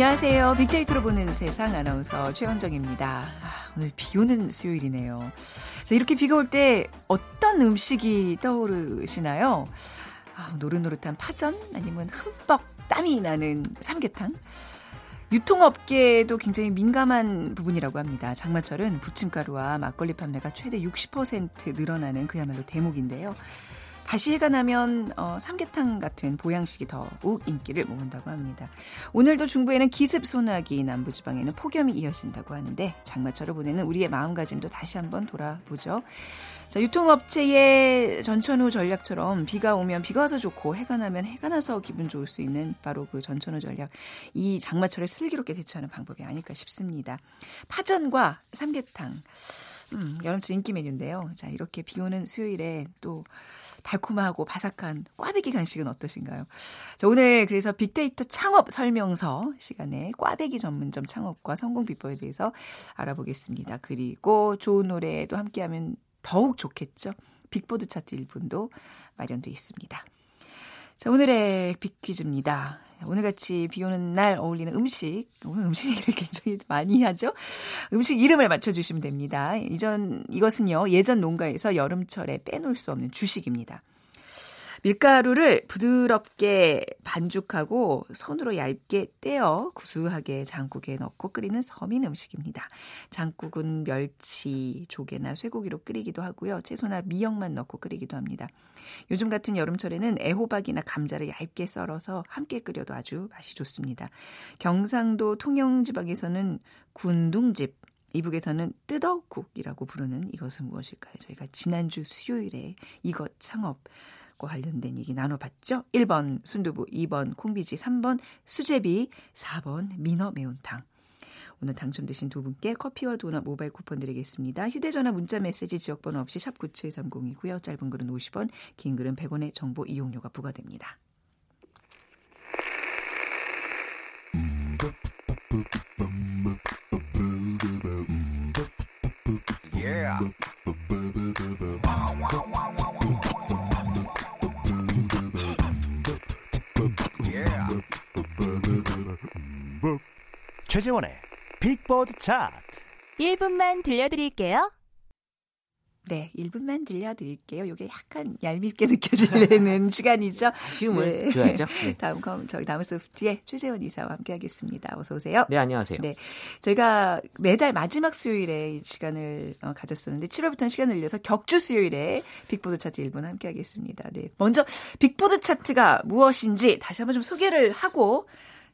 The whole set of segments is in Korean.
안녕하세요. 빅데이터로 보는 세상 아나운서 최현정입니다. 아, 오늘 비 오는 수요일이네요. 자, 이렇게 비가 올 때 어떤 음식이 떠오르시나요? 아, 노릇노릇한 파전 아니면 흠뻑 땀이 나는 삼계탕? 유통업계도 굉장히 민감한 부분이라고 합니다. 장마철은 부침가루와 막걸리 판매가 최대 60% 늘어나는 그야말로 대목인데요. 다시 해가 나면 어, 삼계탕 같은 보양식이 더욱 인기를 모은다고 합니다. 오늘도 중부에는 기습 소나기, 남부지방에는 폭염이 이어진다고 하는데 장마철을 보내는 우리의 마음가짐도 다시 한번 돌아보죠. 자, 유통업체의 전천후 전략처럼 비가 오면 비가 와서 좋고 해가 나면 해가 나서 기분 좋을 수 있는 바로 그 전천후 전략. 이 장마철을 슬기롭게 대처하는 방법이 아닐까 싶습니다. 파전과 삼계탕. 음, 여름철 인기 메뉴인데요. 자, 이렇게 비 오는 수요일에 또 달콤하고 바삭한 꽈배기 간식은 어떠신가요? 자, 오늘 그래서 빅데이터 창업 설명서 시간에 꽈배기 전문점 창업과 성공 비법에 대해서 알아보겠습니다. 그리고 좋은 노래도 함께하면 더욱 좋겠죠. 빅보드 차트 1분도 마련돼 있습니다. 자, 오늘의 빅퀴즈입니다. 오늘같이 비 오는 날 어울리는 음식, 오늘 음식 얘기를 굉장히 많이 하죠. 음식 이름을 맞춰주시면 됩니다. 이전, 이것은요, 예전 농가에서 여름철에 빼놓을 수 없는 주식입니다. 밀가루를 부드럽게 반죽하고 손으로 얇게 떼어 구수하게 장국에 넣고 끓이는 서민 음식입니다. 장국은 멸치, 조개나 쇠고기로 끓이기도 하고요. 채소나 미역만 넣고 끓이기도 합니다. 요즘 같은 여름철에는 애호박이나 감자를 얇게 썰어서 함께 끓여도 아주 맛이 좋습니다. 경상도 통영 지방에서는 군둥집, 이북에서는 뜨덕국이라고 부르는 이것은 무엇일까요? 저희가 지난주 수요일에 이것 창업 관련된 얘기 나눠봤죠. 1번 순두부, 2번 콩비지, 3번 수제비, 4번 민어 매운탕. 오늘 당첨되신 두 분께 커피와 도넛 모바일 쿠폰 드리겠습니다. 휴대전화 문자 메시지 지역번호 없이 샵 9730이고요. 짧은 글은 50원, 긴 글은 100원의 정보 이용료가 부과됩니다. 최재원의 빅보드 차트 1분만 들려드릴게요. 네, 1분만 들려드릴게요. 이게 약간 얄밉게 느껴지는 시간이죠. 아쉬움을 네. 줘야죠. 네. 다음 컴 저희 다음 소프트의 최재원 이사와 함께하겠습니다. 어서 오세요. 네, 안녕하세요. 네, 저희가 매달 마지막 수요일에 이 시간을 어, 가졌었는데 7월부터는 시간을 늘려서 격주 수요일에 빅보드 차트 1분 함께하겠습니다. 네, 먼저 빅보드 차트가 무엇인지 다시 한번 좀 소개를 하고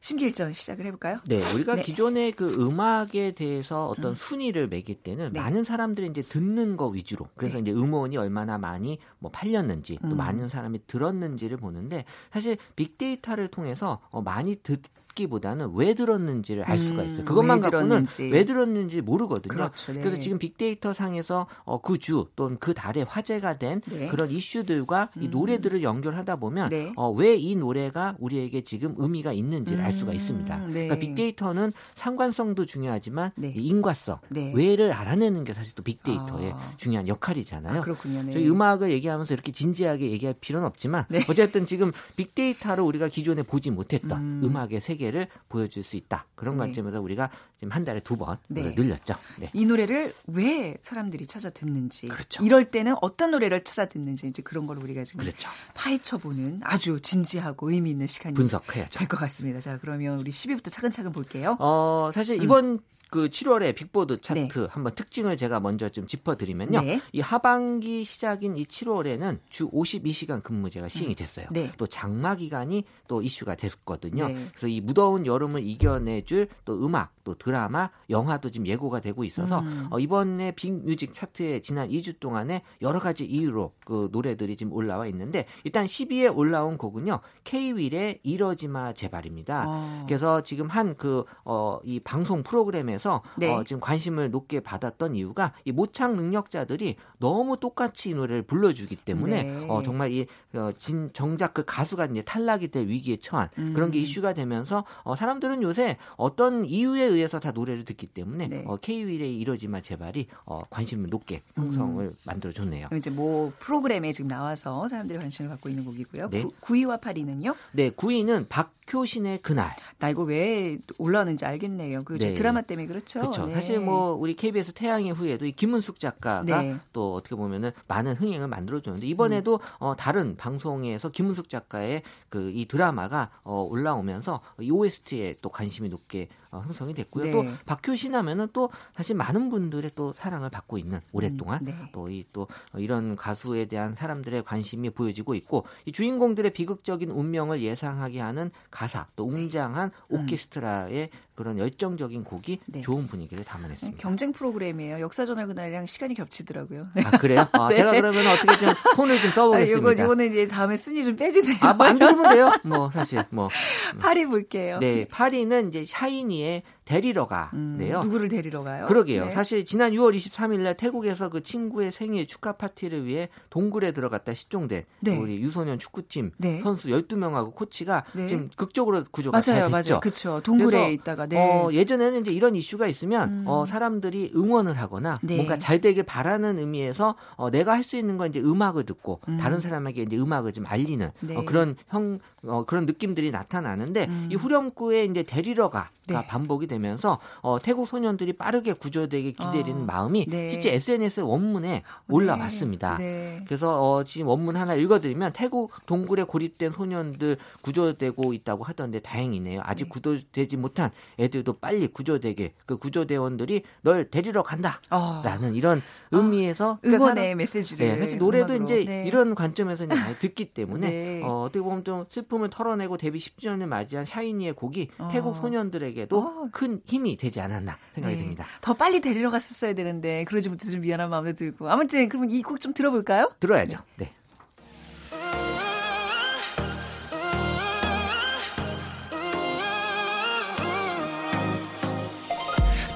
심기일전 시작을 해볼까요? 네, 우리가 네. 기존의 그 음악에 대해서 어떤 음. 순위를 매길 때는 네. 많은 사람들이 이제 듣는 거 위주로 그래서 네. 이제 음원이 얼마나 많이 뭐 팔렸는지 또 음. 많은 사람이 들었는지를 보는데 사실 빅데이터를 통해서 어 많이 듣 듣기보다는 왜 들었는지를 알 수가 음, 있어요. 그것만 왜 갖고는 들었는지. 왜 들었는지 모르거든요. 그렇죠, 네. 그래서 지금 빅데이터 상에서 어, 그주 또는 그 달에 화제가 된 네. 그런 이슈들과 이 음. 노래들을 연결하다 보면 네. 어, 왜 이 노래가 우리에게 지금 의미가 있는지를 음, 알 수가 음, 있습니다. 네. 그러니까 빅데이터는 상관성도 중요하지만 네. 인과성, 네. 왜를 알아내는 게 사실 또 빅데이터의 아. 중요한 역할이잖아요. 아, 그렇군요. 저희 음악을 얘기하면서 이렇게 진지하게 얘기할 필요는 없지만 어쨌든 지금 빅데이터로 우리가 기존에 보지 못했던 음. 악의 세계 세계를 보여줄 수 있다. 그런 네. 관점에서 우리가 지금 한 달에 두번 네. 늘렸죠. 네. 이 노래를 왜 사람들이 찾아 듣는지, 그렇죠. 이럴 때는 어떤 노래를 찾아 듣는지 이제 그런 걸 우리가 지금 그렇죠. 파헤쳐보는 아주 진지하고 의미 있는 시간이 분석해야죠. 될 것 같습니다. 자, 그러면 우리 10위부터 차근차근 볼게요. 어, 사실 이번 음. 그 7월에 빅보드 차트 네. 한번 특징을 제가 먼저 좀 짚어드리면요. 네. 이 하반기 시작인 이 7월에는 주 52시간 근무제가 시행이 음. 됐어요. 네. 또 장마 기간이 또 이슈가 됐거든요. 네. 그래서 이 무더운 여름을 이겨내줄 또 음악, 또 드라마, 영화도 지금 예고가 되고 있어서 음. 어, 이번에 빅뮤직 차트에 지난 2주 동안에 여러 가지 이유로 그 노래들이 지금 올라와 있는데 일단 10위에 올라온 곡은요. K-윌의 이러지마 제발입니다. 어. 그래서 지금 한 그 어, 이 방송 프로그램에서 통해서 네. 어, 지금 관심을 높게 받았던 이유가 이 모창 능력자들이 너무 똑같이 이 노래를 불러주기 때문에 네. 어, 정말 이 어, 진, 정작 그 가수가 이제 탈락이 될 위기에 처한 음. 그런 게 이슈가 되면서 어, 사람들은 요새 어떤 이유에 의해서 다 노래를 듣기 때문에 네. 어, K-윌의 이러지마 제발이 어, 관심을 높게 형성을 음. 만들어줬네요. 이제 뭐 프로그램에 지금 나와서 사람들이 관심을 갖고 있는 곡이고요. 네. 9 위와 8위는요? 네, 9위는 박효신의 그날. 나 이거 왜 올라왔는지 알겠네요. 그 네. 드라마 때문에 그렇죠. 그렇죠. 네. 사실 뭐 우리 KBS 태양의 후예도 이 김은숙 작가가 네. 또 어떻게 보면은 많은 흥행을 만들어줬는데 이번에도 음. 어, 다른 방송에서 김은숙 작가의 그 이 드라마가 어, 올라오면서 이 OST에 또 관심이 높게 어, 형성이 됐고요. 네. 또 박효신 하면은 또 사실 많은 분들의 또 사랑을 받고 있는 오랫동안 음, 네. 또이 또 이런 가수에 대한 사람들의 관심이 보여지고 있고 이 주인공들의 비극적인 운명을 예상하게 하는 가사 또 웅장한 네. 오케스트라의 그런 열정적인 곡이 네. 좋은 분위기를 담아냈습니다. 경쟁 프로그램이에요. 역사전화 그날이랑 시간이 겹치더라고요. 아 그래요? 아, 네. 제가 그러면 어떻게 좀 톤을 좀 써보겠습니다. 아, 이거 이거는 이제 다음에 순위 좀 빼주세요. 아안 뭐 들으면 돼요. 뭐 사실 뭐 파리 볼게요. 네, 파리는 이제 샤이니의 데리러 가네요. 음, 누구를 데리러 가요? 그러게요. 네. 사실 지난 6월 23일 날 태국에서 그 친구의 생일 축하 파티를 위해 동굴에 들어갔다 실종된 네. 우리 유소년 축구팀 네. 선수 12명하고 코치가 네. 지금 극적으로 구조가 맞아요, 잘 됐죠. 맞아요. 그렇죠. 동굴에 있다가 네. 어, 예전에는 이제 이런 이슈가 있으면 음. 어, 사람들이 응원을 하거나 네. 뭔가 잘 되길 바라는 의미에서 어, 내가 할 수 있는 건 이제 음악을 듣고 음. 다른 사람에게 이제 음악을 좀 알리는 어, 그런 형 어, 그런 느낌들이 나타나는데 음. 이 후렴구에 이제 데리러 가 네. 반복이 되면서 어, 태국 소년들이 빠르게 구조되게 기다리는 어, 마음이 네. 실제 SNS 원문에 올라왔습니다. 네. 네. 그래서 어, 지금 원문 하나 읽어드리면 태국 동굴에 고립된 소년들 구조되고 있다고 하던데 다행이네요. 아직 네. 구조되지 못한 애들도 빨리 구조되게 그 구조대원들이 널 데리러 간다라는 어. 이런 아, 의미에서 어, 응원의 그러니까 메시지를 네, 사실 노래도 음악으로. 이제 네. 이런 관점에서 이제 많이 듣기 때문에 어, 어떻게 보면 좀 슬픔을 털어내고 데뷔 10주년을 맞이한 샤이니의 곡이 태국 소년들에게 가족에게도 어. 큰 힘이 되지 않았나 생각이 네. 듭니다. 더 빨리 데리러 갔었어야 되는데 그러지 못해서 좀 미안한 마음도 들고 아무튼 그러면 이곡 좀 들어볼까요? 들어야죠. 네.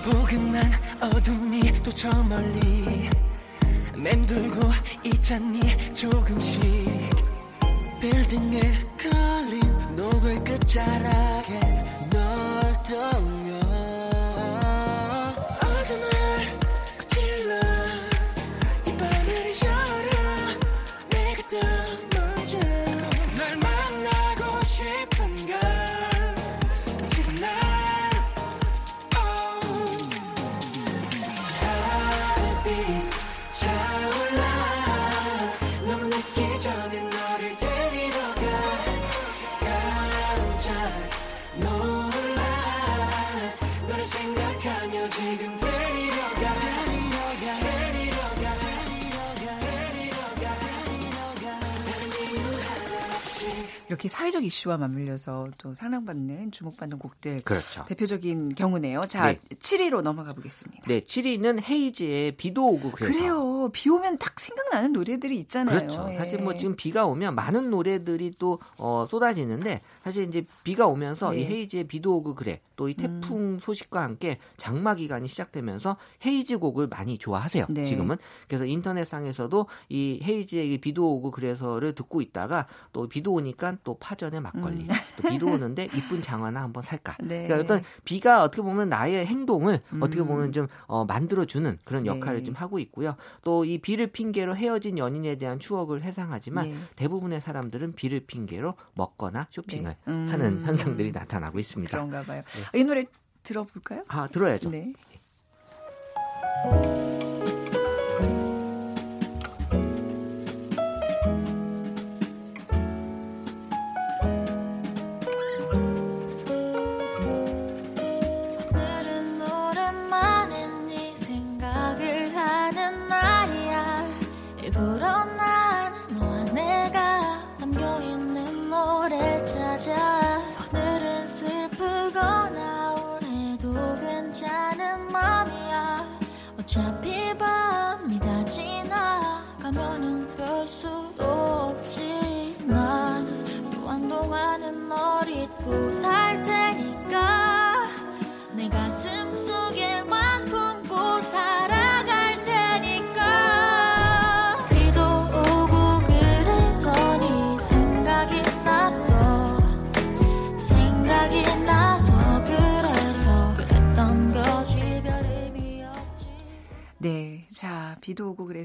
포근한 어둠이 또 저 멀리 맴돌고 있잖니 조금씩 빌딩에 걸린 녹을 끝자락에 떠 생각하며 지금 이 이렇게 사회적 이슈와 맞물려서 또 사랑받는 주목받는 곡들 그렇죠. 대표적인 경우네요. 자, 네. 7위로 넘어가 보겠습니다. 네, 7위는 헤이즈의 비도 오고 그래서 그래요. 비 오면 딱 생각나는 노래들이 있잖아요. 그렇죠. 사실 뭐 예. 지금 비가 오면 많은 노래들이 또 어, 쏟아지는데 사실 이제 비가 오면서 네. 이 헤이즈의 비도 오고 그래 또이 음. 태풍 음. 소식과 함께 장마 기간이 시작되면서 헤이즈 곡을 많이 좋아하세요. 네. 지금은 그래서 인터넷상에서도 이 헤이즈의 비도 오고 그래서를 듣고 있다가 또 비도 오니까 또 파전에 막걸리, 음. 또 비도 오는데 이쁜 장화나 한번 살까. 네. 그러니까 어떤 비가 어떻게 보면 나의 행동을 음. 어떻게 보면 좀 어, 만들어주는 그런 역할을 네. 좀 하고 있고요. 또 이 비를 핑계로 헤어진 연인에 대한 추억을 회상하지만 네. 대부분의 사람들은 비를 핑계로 먹거나 쇼핑을 네. 음. 하는 현상들이 나타나고 있습니다. 그런가 봐요. 이 노래 들어볼까요? 아, 들어야죠. 네.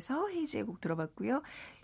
그래서 헤이즈의 곡 들어봤고요.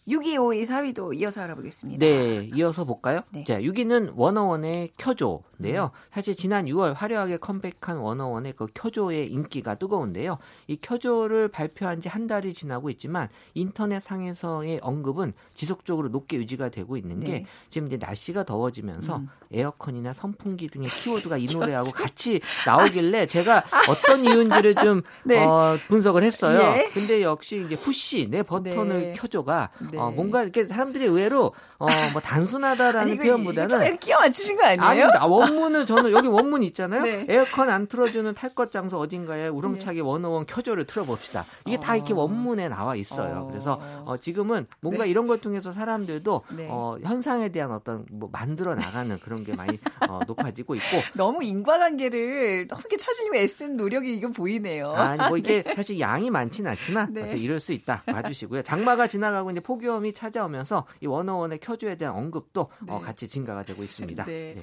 6위, 5위, 4위도 이어서 알아보겠습니다. 네, 이어서 볼까요? 네. 자, 6위는 워너원의 켜줘인데요. 음. 사실 지난 6월 화려하게 컴백한 워너원의 그 켜줘의 인기가 뜨거운데요. 이 켜줘를 발표한 지 한 달이 지나고 있지만 인터넷 상에서의 언급은 지속적으로 높게 유지가 되고 있는 게 네. 지금 이제 날씨가 더워지면서 음. 에어컨이나 선풍기 등의 키워드가 이 노래하고 같이 나오길래 제가 어떤 이유인지를 좀 네. 어, 분석을 했어요. 예. 근데 역시 이제 push 내 버튼을 네. 켜줘가 네. 어, 뭔가 이렇게 사람들이 의외로 어, 뭐 단순하다라는 아니, 표현보다는 끼워 맞추신 거 아니에요? 아니, 아, 원문은 저는 여기 원문 있잖아요. 네. 에어컨 안 틀어주는 탈것 장소 어딘가에 우렁차게 원어원 켜줘를 틀어봅시다. 이게 어. 다 이렇게 어. 원문에 나와 있어요. 어. 그래서 어, 지금은 뭔가 네. 이런 걸 통해서 사람들도 네. 어, 현상에 대한 어떤 뭐 만들어 나가는 그런 게 많이 어, 높아지고 있고 너무 인과관계를 너무 찾으려고 애쓴 노력이 이거 보이네요. 아니 뭐 이게 네. 사실 양이 많지는 않지만 네. 이럴 수 있다 봐주시고요. 장마가 지나가고 이제 폭염이 찾아오면서 이 원어원의 켜주에 대한 언급도 어, 네. 어, 같이 증가가 되고 있습니다. 네. 네.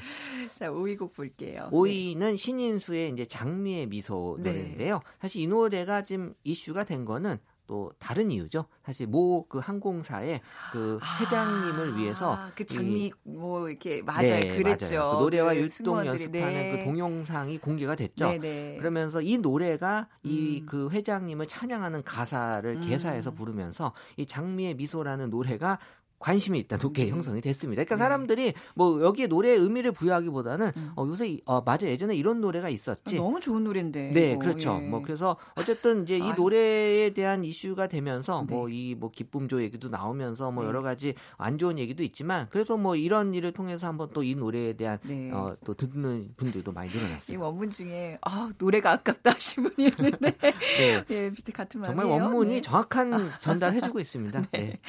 자, 5위 곡 볼게요. 5위는 신인수의 이제 장미의 미소 네. 노래인데요. 사실 이 노래가 지금 이슈가 된 거는 또 다른 이유죠. 사실 모 그 항공사의 그 아, 회장님을 아, 위해서 그 장미 이, 뭐 이렇게 맞아요. 네, 그랬죠. 맞아요. 그 노래와 그 율동 연습하는 네. 그 동영상이 공개가 됐죠. 네, 네. 그러면서 이 노래가 음. 이그 회장님을 찬양하는 가사를 음. 개사해서 부르면서 이 장미의 미소라는 노래가 관심이 있다 높게 네. 형성이 됐습니다. 그러니까 네. 사람들이 뭐 여기에 노래의 의미를 부여하기보다는 음. 어, 요새 어, 맞아 예전에 이런 노래가 있었지. 아, 너무 좋은 노래인데. 네, 이거. 그렇죠. 예. 뭐 그래서 어쨌든 이제 이 노래에 대한 이슈가 되면서 네. 뭐이 뭐 기쁨조 얘기도 나오면서 뭐 네. 여러 가지 안 좋은 얘기도 있지만 그래서 뭐 이런 일을 통해서 한번 또 이 노래에 대한 네. 어, 또 듣는 분들도 많이 늘어났어요. 이 원문 중에 아 노래가 아깝다 하신 분이 있는데 네. 예, 밑에 같은 말이에요. 정말 원문이 네. 정확한 전달해주고 있습니다. 네.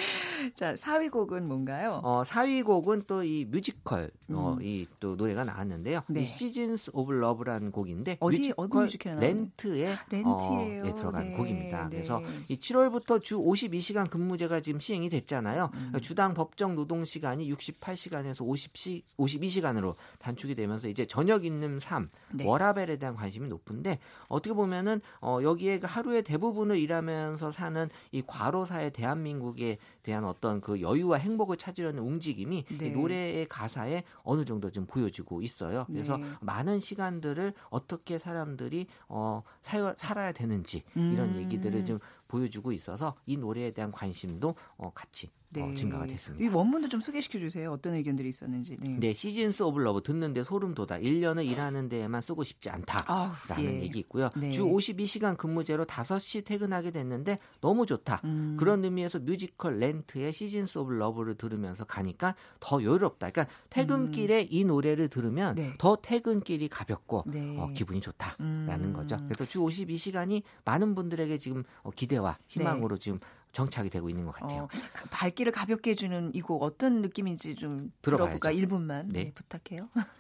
자 4위 곡은 뭔가요? 어, 4위 곡은 또 이 뮤지컬 어, 음. 어, 이또 노래가 나왔는데요. 네. 이 Seasons of Love라는 곡인데 어디 뮤지컬 뮤지컬 렌트에 어, 예, 들어간 네. 곡입니다. 네. 그래서 이 7월부터 주 52시간 근무제가 지금 시행이 됐잖아요. 음. 주당 법정 노동 시간이 68시간에서 50시 52시간으로 단축이 되면서 이제 저녁 있는 삶, 네. 워라밸에 대한 관심이 높은데 어떻게 보면은 어, 여기에 그 하루의 대부분을 일하면서 사는 이 과로사의 대한민국에 대한 어떤 그 여유 와 행복을 찾으려는 움직임이 네. 노래의 가사에 어느 정도 좀 보여지고 있어요. 그래서 네. 많은 시간들을 어떻게 사람들이 어 살아야 되는지 이런 음. 얘기들을 좀 보여주고 있어서 이 노래에 대한 관심도 어 같이 네. 어, 증가가 됐습니다. 이 원문도 좀 소개시켜 주세요. 어떤 의견들이 있었는지. 네. 네, Seasons of Love 듣는데 소름 돋아. 1년을 일하는 데에만 쓰고 싶지 않다라는 예. 얘기 있고요. 네. 주 52시간 근무제로 5시 퇴근하게 됐는데 너무 좋다. 음. 그런 의미에서 뮤지컬 렌트의 Seasons of Love를 들으면서 가니까 더 여유롭다. 그러니까 퇴근길에 음. 이 노래를 들으면 네. 더 퇴근길이 가볍고 네. 어, 기분이 좋다라는 음. 거죠. 그래서 주 52시간이 많은 분들에게 지금 어, 기대와 희망으로 네. 지금 정착이 되고 있는 것 같아요. 어, 발길을 가볍게 해주는 이 곡 어떤 느낌인지 좀. 들어볼까? 1분만 네. 네, 부탁해요.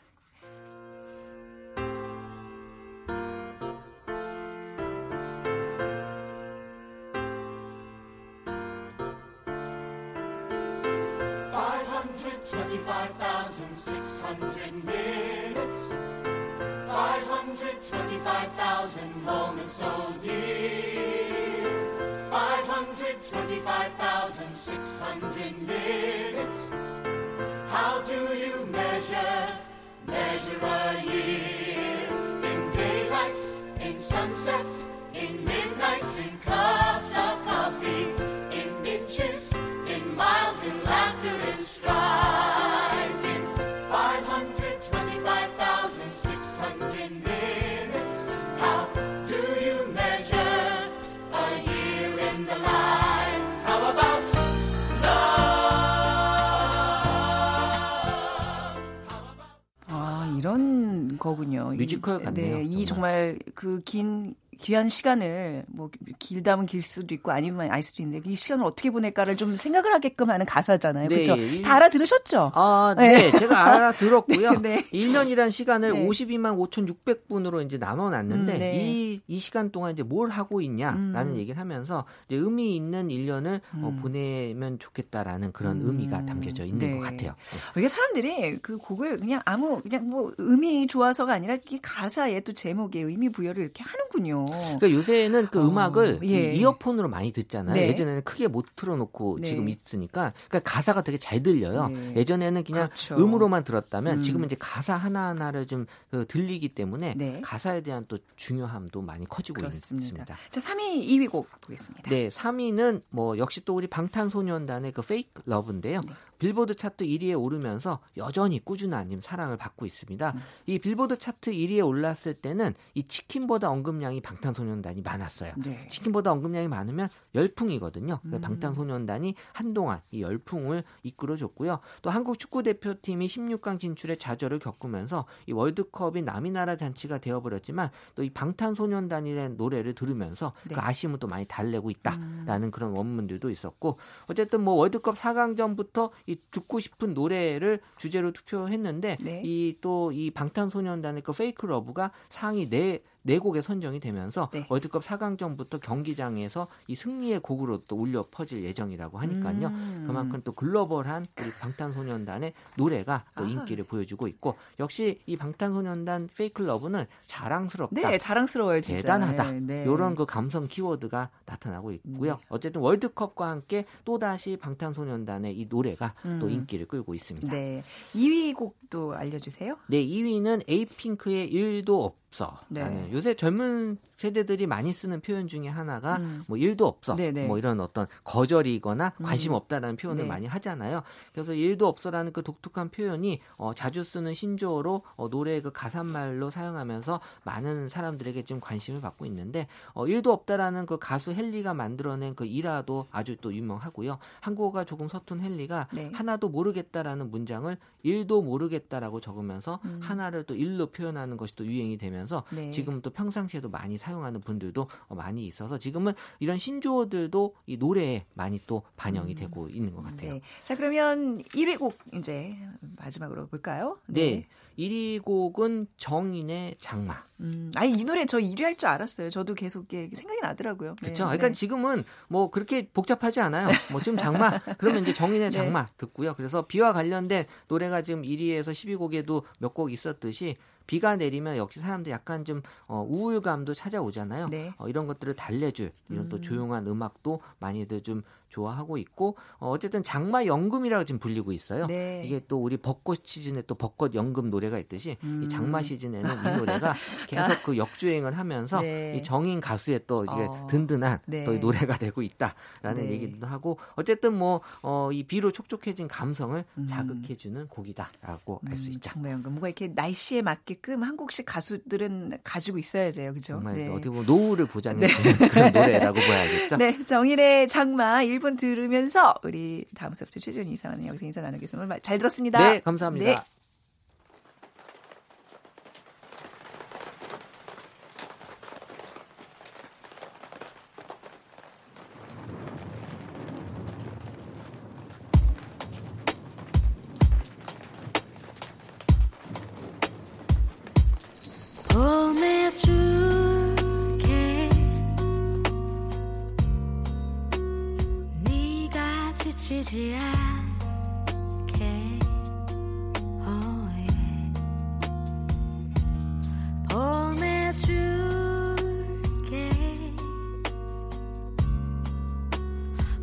거군요. 뮤지컬 같네요. 네, 이 정말 그긴 귀한 시간을 뭐 길다면 길 수도 있고 아니면 아닐 수도 있는데 이 시간을 어떻게 보낼까를 좀 생각을 하게끔 하는 가사잖아요. 네. 그렇죠? 다 알아들으셨죠? 아, 네. 네. 제가 알아들었고요. 네. 1년이란 시간을 네. 52만 5,600분으로 이제 나눠 놨는데 음, 네. 이, 이 시간 동안 이제 뭘 하고 있냐라는 음. 얘기를 하면서 이제 의미 있는 1년을 어, 음. 어, 보내면 좋겠다라는 그런 음. 의미가 담겨져 있는 네. 것 같아요. 이게 사람들이 그 곡을 그냥 아무 그냥 뭐 의미 좋아서가 아니라 이 가사에 또 제목에 의미 부여를 이렇게 하는군요. 그러니까 요새는 그 어, 음악을 예. 이어폰으로 많이 듣잖아요. 네. 예전에는 크게 못 틀어놓고 네. 지금 있으니까 그러니까 가사가 되게 잘 들려요. 네. 예전에는 그냥 그렇죠. 음으로만 들었다면 음. 지금은 이제 가사 하나 하나를 좀 그 들리기 때문에 네. 가사에 대한 또 중요함도 많이 커지고 그렇습니다. 있습니다. 자, 3위, 2위 곡 보겠습니다. 네, 3위는 뭐 역시 또 우리 방탄소년단의 그 페이크 러브인데요. 네. 빌보드 차트 1위에 오르면서 여전히 꾸준한 사랑을 받고 있습니다. 음. 이 빌보드 차트 1위에 올랐을 때는 이 치킨보다 언급량이 방탄소년단이 많았어요. 네. 치킨보다 언급량이 많으면 열풍이거든요. 음. 방탄소년단이 한동안 이 열풍을 이끌어줬고요. 또 한국 축구 대표팀이 16강 진출에 좌절을 겪으면서 이 월드컵이 남이 나라 잔치가 되어버렸지만 또 이 방탄소년단이라는 노래를 들으면서 네. 그 아쉬움을 또 많이 달래고 있다라는 음. 그런 원문들도 있었고 어쨌든 뭐 월드컵 4강전부터 이 듣고 싶은 노래를 주제로 투표했는데 네. 이또 이 방탄소년단의 그 Fake Love가 상위 네, 네 곡에 선정이 되면서 네. 월드컵 4강전부터 경기장에서 이 승리의 곡으로 또 울려 퍼질 예정이라고 하니까요. 음. 그만큼 또 글로벌한 우리 방탄소년단의 노래가 또 아. 인기를 보여주고 있고 역시 이 방탄소년단 Fake Love는 자랑스럽다. 네, 자랑스러워요, 진짜. 대단하다. 네, 이런 네. 그 감성 키워드가 나타나고 있고요. 네. 어쨌든 월드컵과 함께 또다시 방탄소년단의 이 노래가 음. 또 인기를 끌고 있습니다. 네. 2위 곡도 알려 주세요. 네, 2위는 에이핑크의 일도 없 없어. 네. 요새 젊은 세대들이 많이 쓰는 표현 중에 하나가 음. 뭐 일도 없어. 네네. 뭐 이런 어떤 거절이거나 음. 관심 없다라는 표현을 네. 많이 하잖아요. 그래서 일도 없어라는 그 독특한 표현이 어, 자주 쓰는 신조어로 어, 노래의 그 가사말로 사용하면서 많은 사람들에게 지금 관심을 받고 있는데 어, 일도 없다라는 그 가수 헨리가 만들어낸 그 일화도 아주 또 유명하고요. 한국어가 조금 서툰 헨리가 네. 하나도 모르겠다라는 문장을 일도 모르겠다라고 적으면서 음. 하나를 또 일로 표현하는 것이 또 유행이 되면 서 네. 지금 또 평상시에도 많이 사 사용하는 분들도 많이 있어서 지금은 이런 신조어들도 이 노래에 많이 또 반영이 음. 되고 있는 것 같아요. 네. 자 그러면 1위 곡 이제 마지막으로 볼까요? 네. 네. 1위 곡은 정인의 장마. 음, 아니 이 노래 저 1위 할 줄 알았어요. 저도 계속 생각이 나더라고요. 그렇죠. 네, 그러니까 네. 지금은 뭐 그렇게 복잡하지 않아요. 뭐 지금 장마 그러면 이제 정인의 네. 장마 네. 듣고요. 그래서 비와 관련된 노래가 지금 1위에서 12곡에도 몇 곡 있었듯이 비가 내리면 역시 사람들 약간 좀 어, 우울감도 찾아오잖아요. 네. 어, 이런 것들을 달래줄 이런 음. 또 조용한 음악도 많이들 좀 좋아하고 있고 어, 어쨌든 장마 연금이라고 지금 불리고 있어요. 네. 이게 또 우리 벚꽃 시즌에 또 벚꽃 연금 노래가 있듯이 음. 이 장마 시즌에는 이 노래가 계속 그 역주행을 하면서 네. 이 정인 가수의 또 이게 어. 든든한 네. 또 노래가 되고 있다라는 네. 얘기도 하고 어쨌든 뭐이 어, 비로 촉촉해진 감성을 음. 자극해주는 곡이다라고 음, 알수 있죠. 장마 연금 뭔가 이렇게 날씨에 맞게끔 한국식 가수들은 가지고 있어야 돼요, 그죠? 정말 네. 어떻게 보면 노후를 보장해 주는 네. 그런 노래라고 봐야겠죠. 네, 정인의 장마 1분 들으면서 우리 다음 수업부터 최지훈 이사는 여기서 인사 나누겠습니다. 잘 들었습니다. 네, 감사합니다. 네.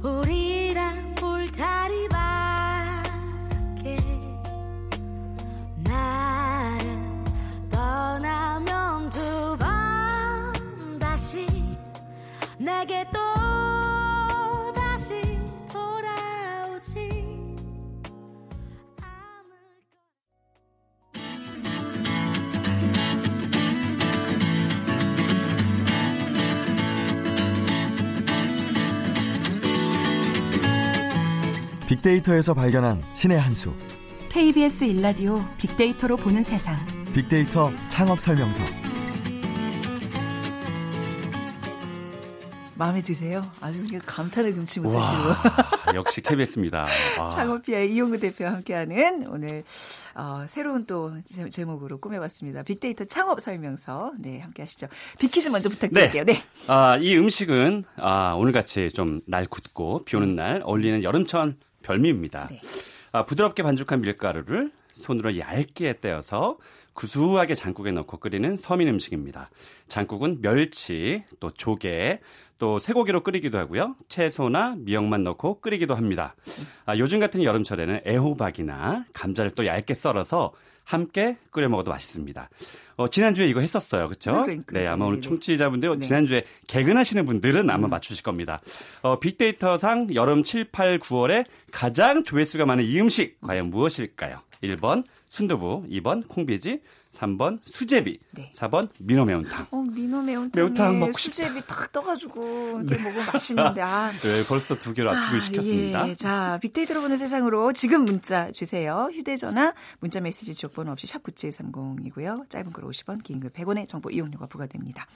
우리 빅데이터에서 발견한 신의 한 수. KBS 일라디오 빅데이터로 보는 세상. 빅데이터 창업 설명서. 마음에 드세요? 아주 감탄을 금치 못하시고. 역시 KBS입니다. 창업피아의 이용구 대표와 함께하는 오늘 어, 새로운 또 제목으로 꾸며봤습니다. 빅데이터 창업 설명서. 네, 함께하시죠. 빅퀴즈 먼저 부탁드릴게요. 네. 네. 아, 이 음식은 아, 오늘같이 좀 날 굳고 비 오는 날 어울리는 여름천 별미입니다. 네. 아, 부드럽게 반죽한 밀가루를 손으로 얇게 떼어서 구수하게 장국에 넣고 끓이는 서민 음식입니다. 장국은 멸치, 또 조개, 또 쇠고기로 끓이기도 하고요. 채소나 미역만 넣고 끓이기도 합니다. 아, 요즘 같은 여름철에는 애호박이나 감자를 또 얇게 썰어서 함께 끓여 먹어도 맛있습니다. 어, 지난주에 이거 했었어요. 그렇죠? 네, 아마 오늘 청취자분들 네. 지난주에 개근하시는 분들은 아마 음. 맞추실 겁니다. 어, 빅데이터상 여름 7, 8, 9월에 가장 조회수가 많은 이 음식 과연 무엇일까요? 1번 순두부, 2번 콩비지, 3번 수제비, 네. 4번 민어 매운탕. 어, 민어 매운탕. 매운탕 먹고 싶다. 수제비 탁 떠가지고 이렇게 네. 먹으면 맛있는데. 아. 네, 벌써 두 개로 압축을 아, 시켰습니다. 예. 자, 빅데이터로 보는 세상으로 지금 문자 주세요. 휴대전화, 문자 메시지 지역번호 없이 샵 9730이고요. 짧은 글 50원, 긴 글 100원의 정보 이용료가 부과됩니다.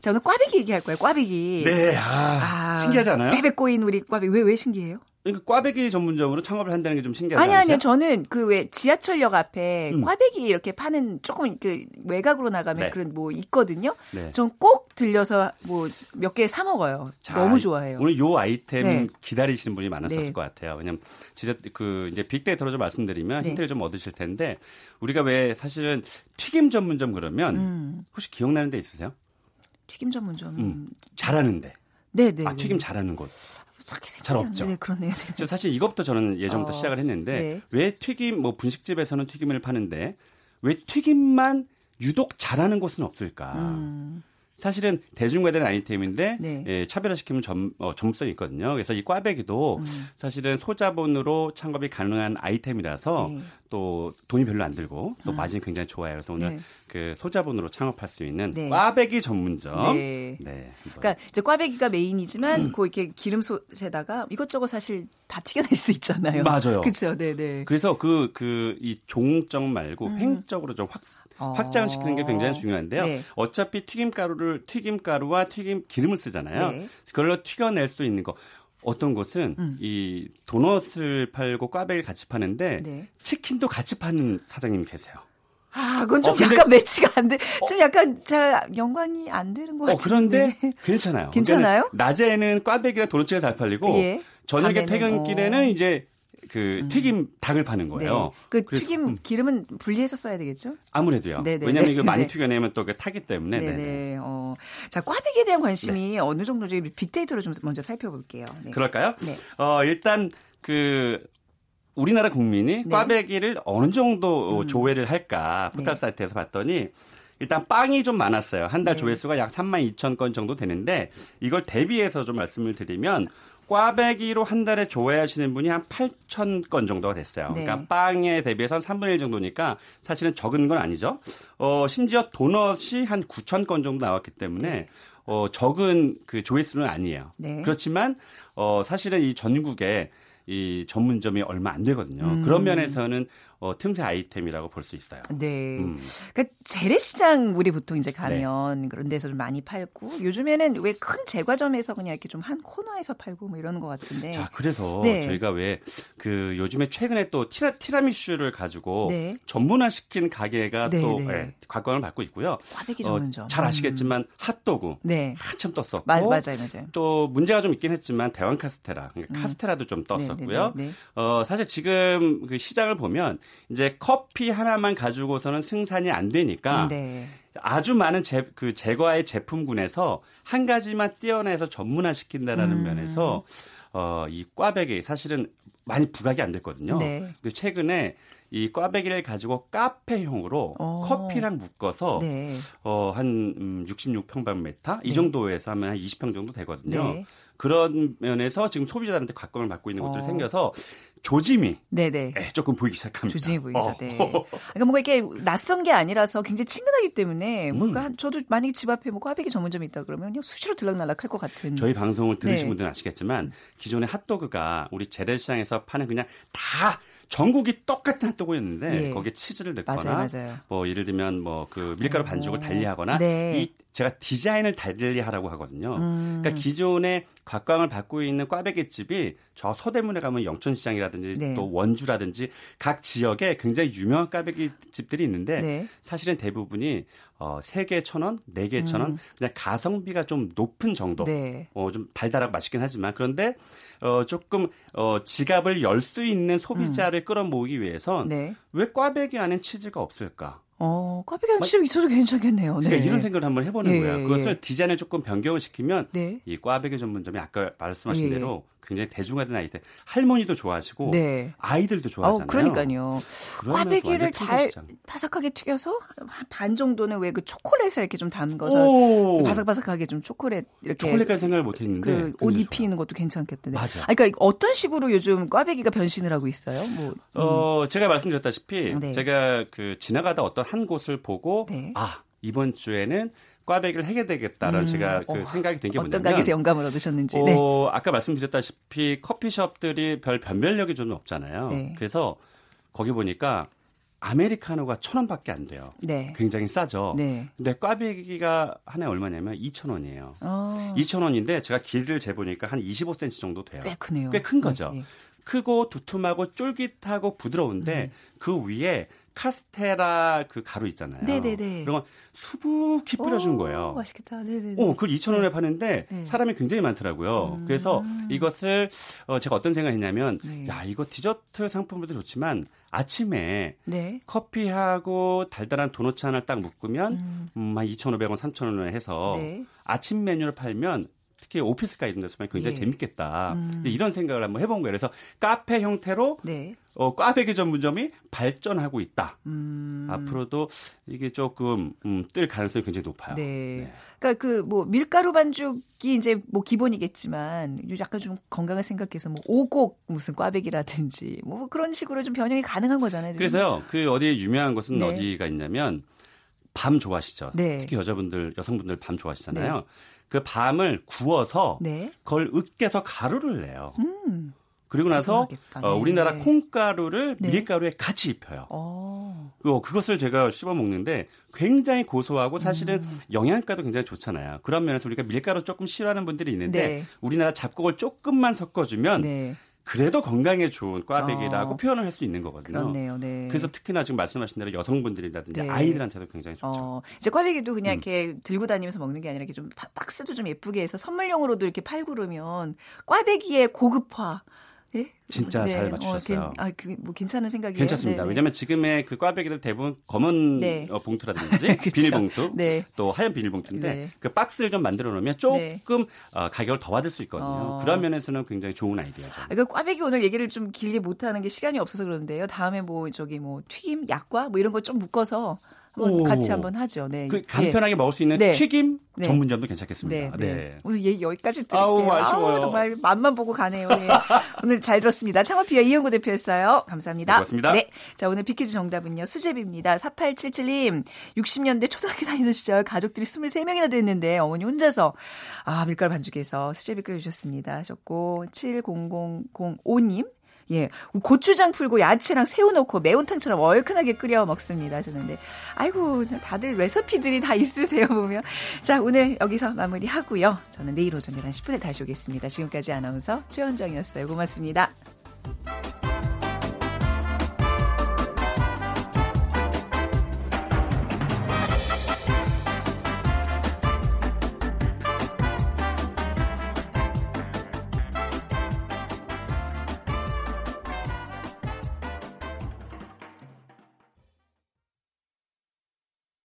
자, 오늘 꽈배기 얘기할 거예요. 꽈배기. 네, 아, 아 신기하지 않아요? 베베 꼬인 우리 꽈배기. 왜, 왜 신기해요? 그러니까 꽈배기 전문점으로 창업을 한다는 게 좀 신기하지 아니 아니요 저는 그 왜 지하철역 앞에 음. 꽈배기 이렇게 파는 조금 그 외곽으로 나가면 네. 그런 뭐 있거든요. 네. 전꼭 들려서 뭐 몇 개 사 먹어요. 자, 너무 좋아해요. 오늘 요 아이템 네. 기다리시는 분이 많았을 네. 것 같아요. 왜냐면 진짜 그 이제 빅데이터로 좀 말씀드리면 네. 힌트를 좀 얻으실 텐데 우리가 왜 사실은 튀김 전문점 그러면 음. 혹시 기억나는 데 있으세요? 튀김 전문점 음, 잘하는데. 네, 네. 아, 튀김 네. 잘하는 곳. 잘 없죠. 네, 그렇네요. 저 사실 이것부터 저는 예전부터 어, 시작을 했는데 네. 왜 튀김 뭐 분식집에서는 튀김을 파는데 왜 튀김만 유독 잘하는 곳은 없을까? 음. 사실은 대중화된 아이템인데 네. 예, 차별화시키면 점, 어, 점성이 있거든요. 그래서 이 꽈배기도 음. 사실은 소자본으로 창업이 가능한 아이템이라서 네. 또 돈이 별로 안 들고 또 아. 마진이 굉장히 좋아요. 그래서 오늘 네. 그 소자본으로 창업할 수 있는 네. 꽈배기 전문점. 네. 네. 그러니까 이제 꽈배기가 메인이지만 음. 그 이렇게 기름솥에다가 이것저것 사실 다 튀겨낼 수 있잖아요. 맞아요. 그렇죠. 네, 네. 그래서 그 그 이 종적 말고 음. 횡적으로 좀 확, 어. 확장을 시키는 게 굉장히 중요한데요. 네. 어차피 튀김가루를 튀김가루와 튀김 기름을 쓰잖아요. 네. 그걸로 튀겨낼 수 있는 거. 어떤 곳은 음. 이 도넛을 팔고 꽈배기를 같이 파는데 네. 치킨도 같이 파는 사장님이 계세요. 아, 그건 좀 어, 약간 매치가 안 돼. 좀 어, 약간 잘 연관이 안 되는 것 같아요. 어, 그런데 괜찮아요. 괜찮아요? 낮에는 꽈배기랑 도넛가 잘 팔리고 예. 저녁에 퇴근길에는 어. 이제 그 음. 튀김 닭을 파는 거예요. 네. 그 튀김 음. 기름은 분리해서 써야 되겠죠? 아무래도요. 네네. 왜냐하면 이거 많이 튀겨내면 또그 타기 때문에. 네네. 어. 자, 꽈배기에 대한 관심이 네. 어느 정도인지 빅데이터로 좀 먼저 살펴볼게요. 네. 그럴까요? 네. 어, 일단 그 우리나라 국민이 네. 꽈배기를 어느 정도 음. 조회를 할까 포털 네. 사이트에서 봤더니 일단 빵이 좀 많았어요. 한달 네. 조회수가 약 3만 2천 건 정도 되는데 이걸 대비해서 좀 말씀을 드리면 꽈배기로 한 달에 조회하시는 분이 한 8천 건 정도가 됐어요. 네. 그러니까 빵에 대비해서 한 3분의 1 정도니까 사실은 적은 건 아니죠. 어, 심지어 도넛이 한 9천 건 정도 나왔기 때문에 네. 어, 적은 그 조회수는 아니에요. 네. 그렇지만 어, 사실은 이 전국에 이 전문점이 얼마 안 되거든요. 음. 그런 면에서는 어, 틈새 아이템이라고 볼 수 있어요. 네. 음. 그러니까 재래시장 우리 보통 이제 가면 네. 그런 데서 좀 많이 팔고 요즘에는 왜 큰 제과점에서 그냥 이렇게 좀 한 코너에서 팔고 뭐 이러는 것 같은데. 자, 그래서 네. 저희가 왜 그 요즘에 최근에 또 티라, 티라미슈를 가지고 네. 전문화시킨 가게가 네, 또 네. 네, 각광을 받고 있고요. 꽈배기 전문점. 어, 잘 아시겠지만 음. 핫도그 네. 한참 떴었고 마, 맞아요, 맞아요. 또 문제가 좀 있긴 했지만 대왕 카스테라, 그러니까 음. 카스테라도 좀 떴었고요. 어, 사실 지금 그 시장을 보면 이제 커피 하나만 가지고서는 생산이 안 되니까 네. 아주 많은 제, 그 제과의 제품군에서 한 가지만 떼어내서 전문화 시킨다라는 음. 면에서 어, 이 꽈배기 사실은 많이 부각이 안 됐거든요. 네. 근데 최근에 이 꽈배기를 가지고 카페형으로 오. 어. 커피랑 묶어서 네. 어, 한 음, 66평방미터 이 네. 정도에서 하면 한 20평 정도 되거든요. 네. 그런 면에서 지금 소비자들한테 각광을 받고 있는 것들이 어. 생겨서 조짐이 네네. 네, 조금 보이기 시작합니다. 조짐이 보인다. 어. 네. 그러니까 뭔가 이렇게 낯선 게 아니라서 굉장히 친근하기 때문에 음. 뭔가 저도 만약에 집 앞에 뭐 꽈배기 전문점이 있다 그러면 그냥 수시로 들락날락할 것 같은. 저희 방송을 들으신 네. 분들은 아시겠지만 기존의 핫도그가 우리 재래시장에서 파는 그냥 다 전국이 똑같은 핫도그였는데 예. 거기에 치즈를 넣거나 맞아요, 맞아요. 뭐 예를 들면 뭐 그 밀가루 반죽을 달리하거나 네. 이 제가 디자인을 달리하라고 하거든요. 음. 그러니까 기존의 각광을 받고 있는 꽈배기 집이 저 서대문에 가면 영천시장이라든지 네. 또 원주라든지 각 지역에 굉장히 유명한 꽈배기 집들이 있는데 네. 사실은 대부분이 어, 3개 천 원, 4개 천 원, 음. 그냥 가성비가 좀 높은 정도. 네. 어, 좀 달달하고 맛있긴 하지만 그런데 어, 조금 어, 지갑을 열 수 있는 소비자를 음. 끌어모으기 위해선 네. 왜 꽈배기 안에 치즈가 없을까? 어, 꽈배기 안에 치즈 있어도 괜찮겠네요. 네. 그러니까 이런 생각을 한번 해보는 예, 거예요. 그것을 예. 디자인을 조금 변경을 시키면 네. 이 꽈배기 전문점이 아까 말씀하신 예. 대로 굉장히 대중화된 아이들 할머니도 좋아하시고 네. 아이들도 좋아하잖아요. 어, 그러니까요. 꽈배기를 잘 바삭하게 튀겨서 반 정도는 왜 그 초콜릿을 이렇게 좀 담궈서 오. 바삭바삭하게 좀 초콜릿 이렇게 초콜릿까지 생각을 못 했는데 그옷 입히는 것도 괜찮겠던데. 맞아. 아, 그러니까 어떤 식으로 요즘 꽈배기가 변신을 하고 있어요? 뭐, 음. 어, 제가 말씀드렸다시피 네. 제가 그 지나가다 어떤 한 곳을 보고 네. 아 이번 주에는 꽈배기를 하게 되겠다라는 음, 제가 그 어, 생각이 든게 뭐냐면 어떤 가게에서 영감을 얻으셨는지. 어, 네. 아까 말씀드렸다시피 커피숍들이 별 변별력이 좀 없잖아요. 네. 그래서 거기 보니까 아메리카노가 천 원밖에 안 돼요. 네. 굉장히 싸죠. 네. 근데 꽈배기가 하나에 얼마냐면 2천 원이에요. 어. 2천 원인데 제가 길이를 재보니까 한 25cm 정도 돼요. 꽤 크네요. 꽤 큰 거죠. 네. 크고 두툼하고 쫄깃하고 부드러운데 음. 그 위에 카스테라 그 가루 있잖아요. 네네네. 그런 건 수북히 뿌려준 거예요. 맛있겠다. 네네네. 어, 그걸 2,000원에 네. 파는데 네. 사람이 굉장히 많더라고요. 음. 그래서 이것을 어, 제가 어떤 생각을 했냐면 네. 야, 이거 디저트 상품들도 좋지만 아침에 네. 커피하고 달달한 도넛 하나를 딱 묶으면 음. 음, 한 2,500원, 3,000원에 해서 네. 아침 메뉴를 팔면 특히 오피스가 이런 데서 굉장히 예. 재밌겠다. 음. 이런 생각을 한번 해본 거예요. 그래서 카페 형태로 네. 어, 꽈배기 전문점이 발전하고 있다. 음. 앞으로도 이게 조금 음, 뜰 가능성이 굉장히 높아요. 네. 네. 그러니까 그 뭐 밀가루 반죽이 이제 뭐 기본이겠지만 약간 좀 건강을 생각해서 뭐 오곡 무슨 꽈배기라든지 뭐 그런 식으로 좀 변형이 가능한 거잖아요. 지금. 그래서요. 그 어디에 유명한 곳은 네. 어디가 있냐면 밤 좋아하시죠. 네. 특히 여자분들, 여성분들 밤 좋아하시잖아요. 네. 그 밤을 구워서 네. 그걸 으깨서 가루를 내요. 음. 그리고 나서 어, 우리나라 네. 콩가루를 네. 밀가루에 같이 입혀요. 어. 어, 그것을 제가 씹어 먹는데 굉장히 고소하고 사실은 음. 영양가도 굉장히 좋잖아요. 그런 면에서 우리가 밀가루 조금 싫어하는 분들이 있는데 네. 우리나라 잡곡을 조금만 섞어주면 네. 그래도 건강에 좋은 꽈배기라고 어. 표현을 할 수 있는 거거든요. 그렇네요. 네. 그래서 특히나 지금 말씀하신 대로 여성분들이라든지 네. 아이들한테도 굉장히 좋죠. 어. 이제 꽈배기도 그냥 음. 이렇게 들고 다니면서 먹는 게 아니라 이렇게 좀 박스도 좀 예쁘게 해서 선물용으로도 이렇게 팔고 그러면 꽈배기의 고급화 네? 진짜 네. 잘 어, 맞추셨어요. 어, 아, 그, 뭐 괜찮은 생각이에요. 괜찮습니다. 네, 네. 왜냐하면 지금의 그 꽈배기들 대부분 검은 네. 어, 봉투라든지 비닐봉투, 네. 또 하얀 비닐봉투인데 네. 그 박스를 좀 만들어 놓으면 조금 어, 가격을 더 받을 수 있거든요. 어. 그런 면에서는 굉장히 좋은 아이디어죠. 그 꽈배기 오늘 얘기를 좀 길게 못 하는 게 시간이 없어서 그러는데요. 다음에 뭐 저기 뭐 튀김, 약과 뭐 이런 거 좀 묶어서 한번 같이 한번 하죠. 네. 그 간편하게 예. 먹을 수 있는 네. 튀김 네. 전문점도 괜찮겠습니다. 네. 네. 오늘 얘기 여기까지 드릴게요. 아우, 아쉬워요. 아우, 정말 맛만 보고 가네요. 네. 오늘 잘 들었습니다. 창업피아 이영구 대표였어요. 감사합니다. 고맙습니다. 네. 자, 오늘 비키즈 정답은요. 수제비입니다. 4877님. 60년대 초등학교 다니던 시절 가족들이 23명이나 됐는데 어머니 혼자서 아, 밀가루 반죽해서 수제비 끓여 주셨습니다. 하셨고 7005님. 예, 고추장 풀고 야채랑 새우 넣고 매운탕처럼 얼큰하게 끓여 먹습니다 하셨는데. 아이고 다들 레시피들이 다 있으세요 보면. 자 오늘 여기서 마무리 하고요. 저는 내일 오전 11시 10분에 다시 오겠습니다. 지금까지 아나운서 최현정이었어요. 고맙습니다.